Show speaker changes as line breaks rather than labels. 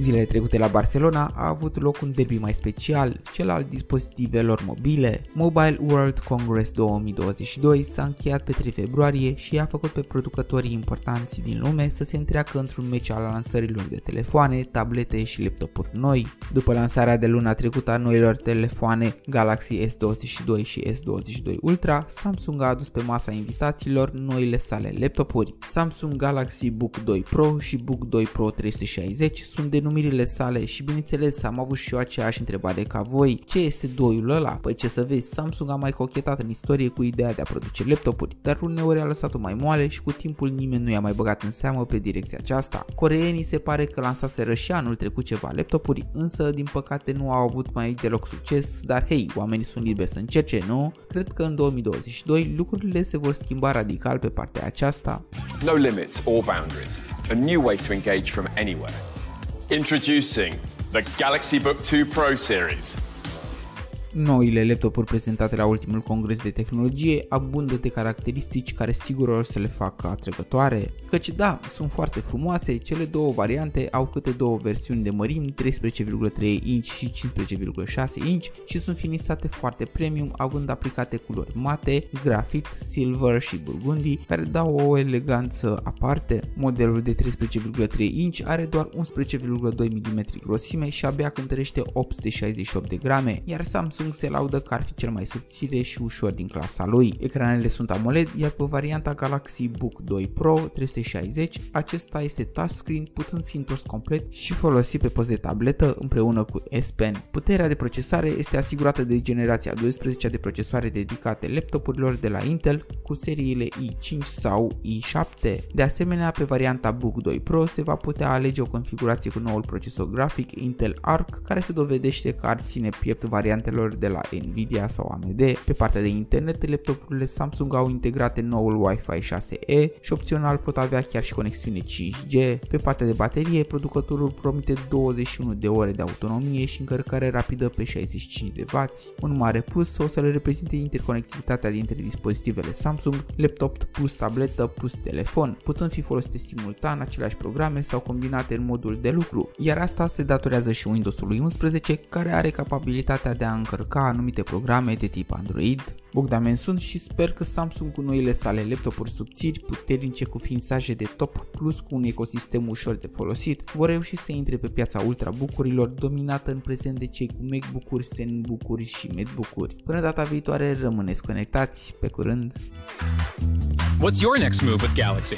Zilele trecute la Barcelona a avut loc un derby mai special, cel al dispozitivelor mobile. Mobile World Congress 2022 s-a încheiat pe 3 februarie și a făcut pe producătorii importanți din lume să se întreacă într-un meci al lansărilor de telefoane, tablete și laptopuri noi. După lansarea de luna trecută a noilor telefoane Galaxy S22 și S22 Ultra, Samsung a adus pe masa invitațiilor noile sale laptopuri. Samsung Galaxy Book 2 Pro și Book 2 Pro 360 sunt denumirile sale și bineînțeles am avut și eu aceeași întrebare ca voi, ce este doiul ăla? Păi ce să vezi, Samsung a mai cochetat în istorie cu ideea de a produce laptopuri, dar uneori a lăsat-o mai moale și cu timpul nimeni nu i-a mai băgat în seamă pe direcția aceasta. Coreenii se pare că lansaseră și anul trecut ceva laptopuri, însă din păcate nu au avut mai deloc succes, dar hei, oamenii sunt liberi să încerce, nu? Cred că în 2022 lucrurile se vor schimba radical pe partea aceasta.
No limits or boundaries. A new way to engage from anywhere. Introducing the Galaxy Book 2 Pro series.
Noile laptopuri prezentate la ultimul congres de tehnologie abundă de caracteristici care sigur o să le facă atrăgătoare, căci da, sunt foarte frumoase, cele două variante au câte două versiuni de mărimi, 13,3 inch și 15,6 inch și sunt finisate foarte premium, având aplicate culori mate, grafit, silver și burgundy, care dau o eleganță aparte. Modelul de 13,3 inch are doar 11,2 mm grosime și abia cântărește 868 de grame, iar Samsung Samsung se laudă că ar fi cel mai subțire și ușor din clasa lui. Ecranele sunt AMOLED, iar pe varianta Galaxy Book 2 Pro 360, acesta este touchscreen putând fi întors complet și folosit pe post de tabletă împreună cu S Pen. Puterea de procesare este asigurată de generația 12 de procesoare dedicate laptopurilor de la Intel cu seriile i5 sau i7. De asemenea, pe varianta Book 2 Pro se va putea alege o configurație cu noul procesor grafic Intel Arc, care se dovedește că ar ține piept variantelor de la Nvidia sau AMD. Pe partea de internet, laptopurile Samsung au integrate noul Wi-Fi 6E și opțional pot avea chiar și conexiune 5G. Pe partea de baterie, producătorul promite 21 de ore de autonomie și încărcare rapidă pe 65 de W. Un mare plus o să le reprezinte interconectivitatea dintre dispozitivele Samsung, laptop plus tabletă plus telefon, putând fi folosite simultan aceleași programe sau combinate în modul de lucru, iar asta se datorează și Windows-ului 11 care are capabilitatea de a încărca încărca anumite programe de tip Android. Bogdamen sunt și sper că Samsung cu noile sale laptopuri subțiri, puternice cu ființaje de top plus cu un ecosistem ușor de folosit, vor reuși să intre pe piața ultrabook-urilor dominată în prezent de cei cu MacBook-uri, ZenBook-uri și MacBook-uri. Până data viitoare rămâneți conectați, pe curând!
What's your next move with Galaxy?